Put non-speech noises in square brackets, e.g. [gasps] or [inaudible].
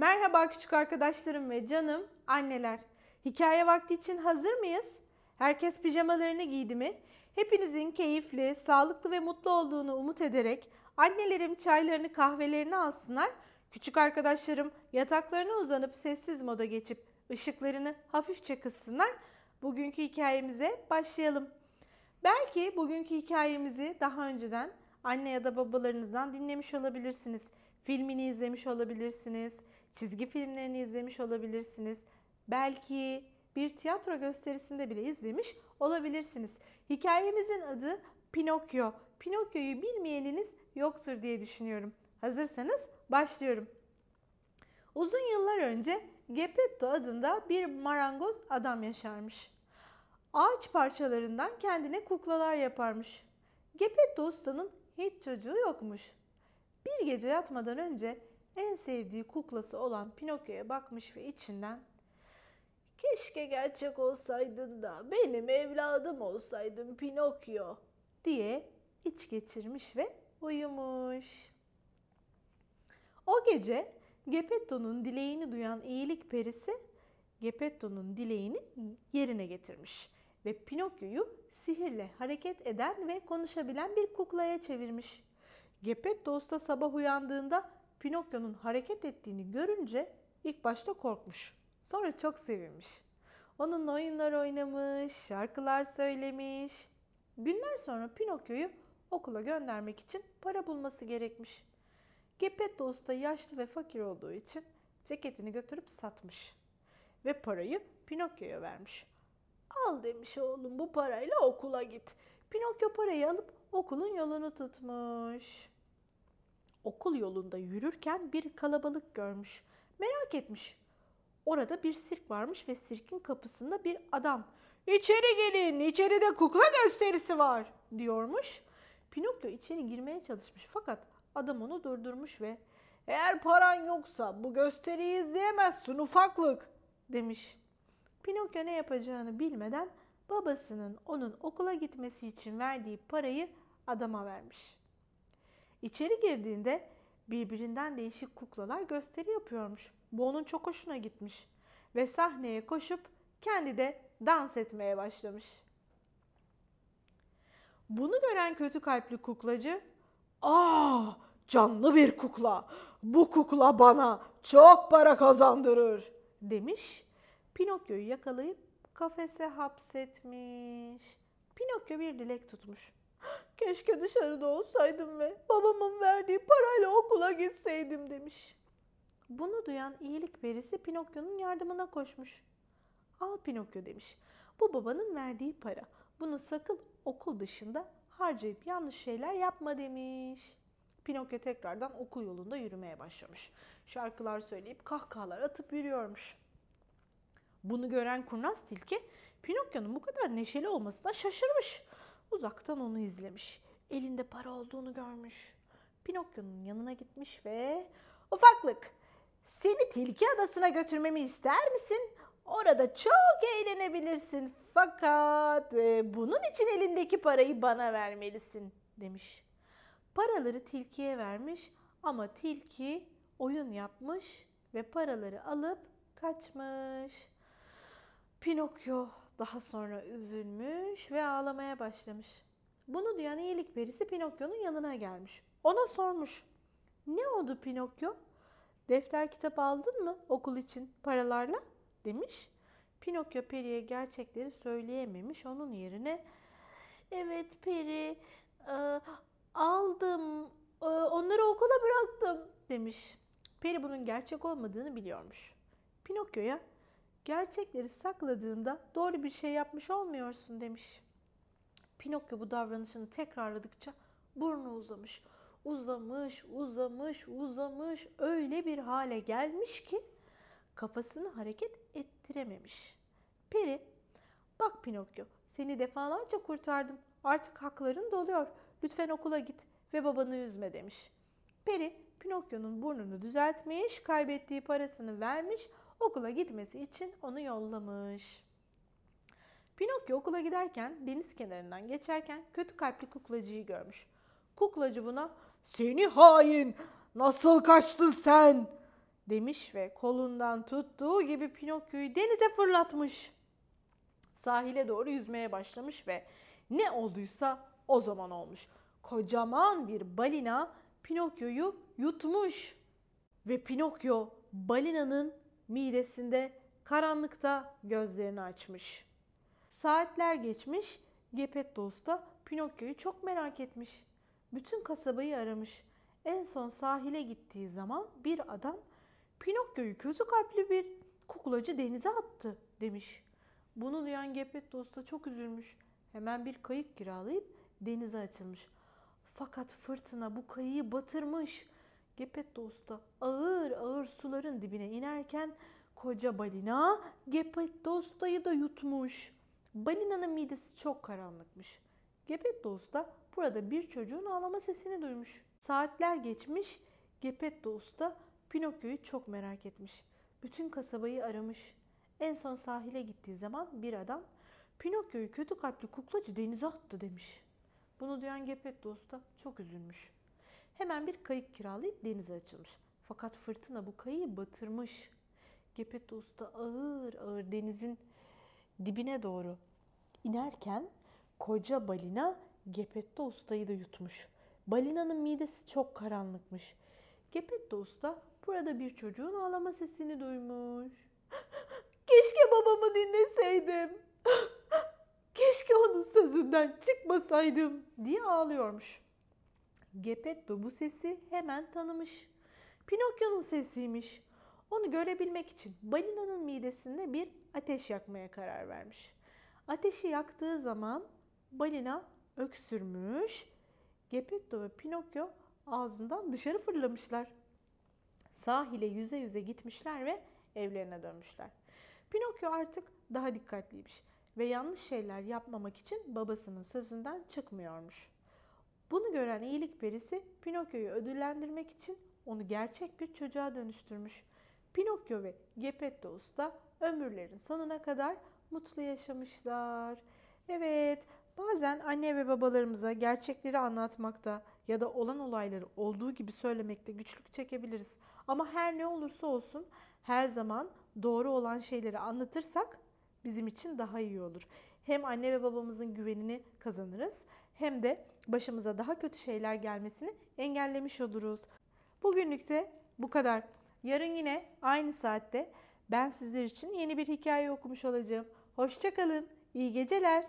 Merhaba küçük arkadaşlarım ve canım anneler. Hikaye vakti için hazır mıyız? Herkes pijamalarını giydi mi? Hepinizin keyifli, sağlıklı ve mutlu olduğunu umut ederek annelerim çaylarını kahvelerini alsınlar. Küçük arkadaşlarım yataklarına uzanıp sessiz moda geçip ışıklarını hafifçe kıssınlar. Bugünkü hikayemize başlayalım. Belki bugünkü hikayemizi daha önceden anne ya da babalarınızdan dinlemiş olabilirsiniz. Filmini izlemiş olabilirsiniz. Çizgi filmlerini izlemiş olabilirsiniz. Belki bir tiyatro gösterisinde bile izlemiş olabilirsiniz. Hikayemizin adı Pinokyo. Pinokyo'yu bilmeyeniniz yoktur diye düşünüyorum. Hazırsanız başlıyorum. Uzun yıllar önce Geppetto adında bir marangoz adam yaşarmış. Ağaç parçalarından kendine kuklalar yaparmış. Geppetto ustanın hiç çocuğu yokmuş. Bir gece yatmadan önce en sevdiği kuklası olan Pinokyo'ya bakmış ve içinden Keşke gerçek olsaydın da benim evladım olsaydın Pinokyo diye iç geçirmiş ve uyumuş. O gece Geppetto'nun dileğini duyan iyilik perisi Geppetto'nun dileğini yerine getirmiş ve Pinokyo'yu sihirle hareket eden ve konuşabilen bir kuklaya çevirmiş. Geppetto usta sabah uyandığında Pinokyo'nun hareket ettiğini görünce ilk başta korkmuş. Sonra çok sevinmiş. Onunla oyunlar oynamış, şarkılar söylemiş. Günler sonra Pinokyo'yu okula göndermek için para bulması gerekmiş. Geppetto usta yaşlı ve fakir olduğu için ceketini götürüp satmış. Ve parayı Pinokyo'ya vermiş. Al demiş oğlum bu parayla okula git. Pinokyo parayı alıp okulun yolunu tutmuş. Okul yolunda yürürken bir kalabalık görmüş. Merak etmiş. Orada bir sirk varmış ve sirkin kapısında bir adam. İçeri gelin, içeride kukla gösterisi var diyormuş. Pinokyo içeri girmeye çalışmış fakat adam onu durdurmuş ve eğer paran yoksa bu gösteriyi izleyemezsin ufaklık demiş. Pinokyo ne yapacağını bilmeden babasının onun okula gitmesi için verdiği parayı adama vermiş. İçeri girdiğinde birbirinden değişik kuklalar gösteri yapıyormuş. Bu onun çok hoşuna gitmiş ve sahneye koşup kendi de dans etmeye başlamış. Bunu gören kötü kalpli kuklacı, "Aa, canlı bir kukla. Bu kukla bana çok para kazandırır." demiş. Pinokyo'yu yakalayıp kafese hapsetmiş. Pinokyo bir dilek tutmuş. Keşke dışarıda olsaydım ve babamın verdiği parayla okula gitseydim demiş. Bunu duyan iyilik perisi Pinokyo'nun yardımına koşmuş. Al Pinokyo demiş. Bu babanın verdiği para. Bunu sakın okul dışında harcayıp yanlış şeyler yapma demiş. Pinokyo tekrardan okul yolunda yürümeye başlamış. Şarkılar söyleyip kahkahalar atıp yürüyormuş. Bunu gören kurnaz tilki Pinokyo'nun bu kadar neşeli olmasına şaşırmış. Uzaktan onu izlemiş. Elinde para olduğunu görmüş. Pinokyo'nun yanına gitmiş ve ufaklık seni tilki adasına götürmemi ister misin? Orada çok eğlenebilirsin fakat e, bunun için elindeki parayı bana vermelisin demiş. Paraları tilkiye vermiş ama tilki oyun yapmış ve paraları alıp kaçmış. Pinokyo daha sonra üzülmüş ve ağlamaya başlamış. Bunu duyan iyilik perisi Pinokyo'nun yanına gelmiş. Ona sormuş. Ne oldu Pinokyo? Defter kitap aldın mı okul için paralarla? demiş. Pinokyo periye gerçekleri söyleyememiş. Onun yerine evet peri e, aldım e, onları okula bıraktım demiş. Peri bunun gerçek olmadığını biliyormuş. Pinokyo'ya gerçekleri sakladığında doğru bir şey yapmış olmuyorsun demiş. Pinokyo bu davranışını tekrarladıkça burnu uzamış. Uzamış, uzamış, uzamış öyle bir hale gelmiş ki kafasını hareket ettirememiş. Peri, bak Pinokyo seni defalarca kurtardım. Artık hakların doluyor. Lütfen okula git ve babanı üzme demiş. Peri, Pinokyo'nun burnunu düzeltmiş, kaybettiği parasını vermiş, okula gitmesi için onu yollamış. Pinokyo okula giderken deniz kenarından geçerken kötü kalpli kuklacıyı görmüş. Kuklacı buna "Seni hain! Nasıl kaçtın sen?" demiş ve kolundan tuttuğu gibi Pinokyo'yu denize fırlatmış. Sahile doğru yüzmeye başlamış ve ne olduysa o zaman olmuş. Kocaman bir balina Pinokyo'yu yutmuş. Ve Pinokyo balinanın midesinde karanlıkta gözlerini açmış. Saatler geçmiş, Geppetto Usta Pinokyo'yu çok merak etmiş. Bütün kasabayı aramış. En son sahile gittiği zaman bir adam Pinokyo'yu kötü kalpli bir kuklacı denize attı demiş. Bunu duyan Geppetto Usta çok üzülmüş. Hemen bir kayık kiralayıp denize açılmış. Fakat fırtına bu kayığı batırmış. Geppetto Usta ağır ağır suların dibine inerken koca balina Geppetto Usta'yı da yutmuş. Balinanın midesi çok karanlıkmış. Geppetto Usta burada bir çocuğun ağlama sesini duymuş. Saatler geçmiş, Geppetto Usta Pinokyo'yu çok merak etmiş. Bütün kasabayı aramış. En son sahile gittiği zaman bir adam Pinokyo'yu kötü kalpli kuklacı denize attı demiş. Bunu duyan Geppetto Usta çok üzülmüş. Hemen bir kayık kiralayıp denize açılmış. Fakat fırtına bu kayığı batırmış. Geppetto Usta ağır ağır denizin dibine doğru inerken koca balina Geppetto Usta'yı da yutmuş. Balinanın midesi çok karanlıkmış. Geppetto Usta burada bir çocuğun ağlama sesini duymuş. [gasps] Keşke babamı dinleseydim. [gasps] Keşke onun sözünden çıkmasaydım diye ağlıyormuş. Geppetto bu sesi hemen tanımış. Pinokyo'nun sesiymiş. Onu görebilmek için balinanın midesinde bir ateş yakmaya karar vermiş. Ateşi yaktığı zaman balina öksürmüş. Geppetto ve Pinokyo ağzından dışarı fırlamışlar. Sahile yüze yüze gitmişler ve evlerine dönmüşler. Pinokyo artık daha dikkatliymiş ve yanlış şeyler yapmamak için babasının sözünden çıkmıyormuş. Bunu gören iyilik perisi Pinokyo'yu ödüllendirmek için onu gerçek bir çocuğa dönüştürmüş. Pinokyo ve Geppetto Usta ömürlerin sonuna kadar mutlu yaşamışlar. Evet, bazen anne ve babalarımıza gerçekleri anlatmakta ya da olan olayları olduğu gibi söylemekte güçlük çekebiliriz. Ama her ne olursa olsun her zaman doğru olan şeyleri anlatırsak bizim için daha iyi olur. Hem anne ve babamızın güvenini kazanırız hem de başımıza daha kötü şeyler gelmesini engellemiş oluruz. Bugünlük de bu kadar. Yarın yine aynı saatte ben sizler için yeni bir hikaye okumuş olacağım. Hoşçakalın. İyi geceler.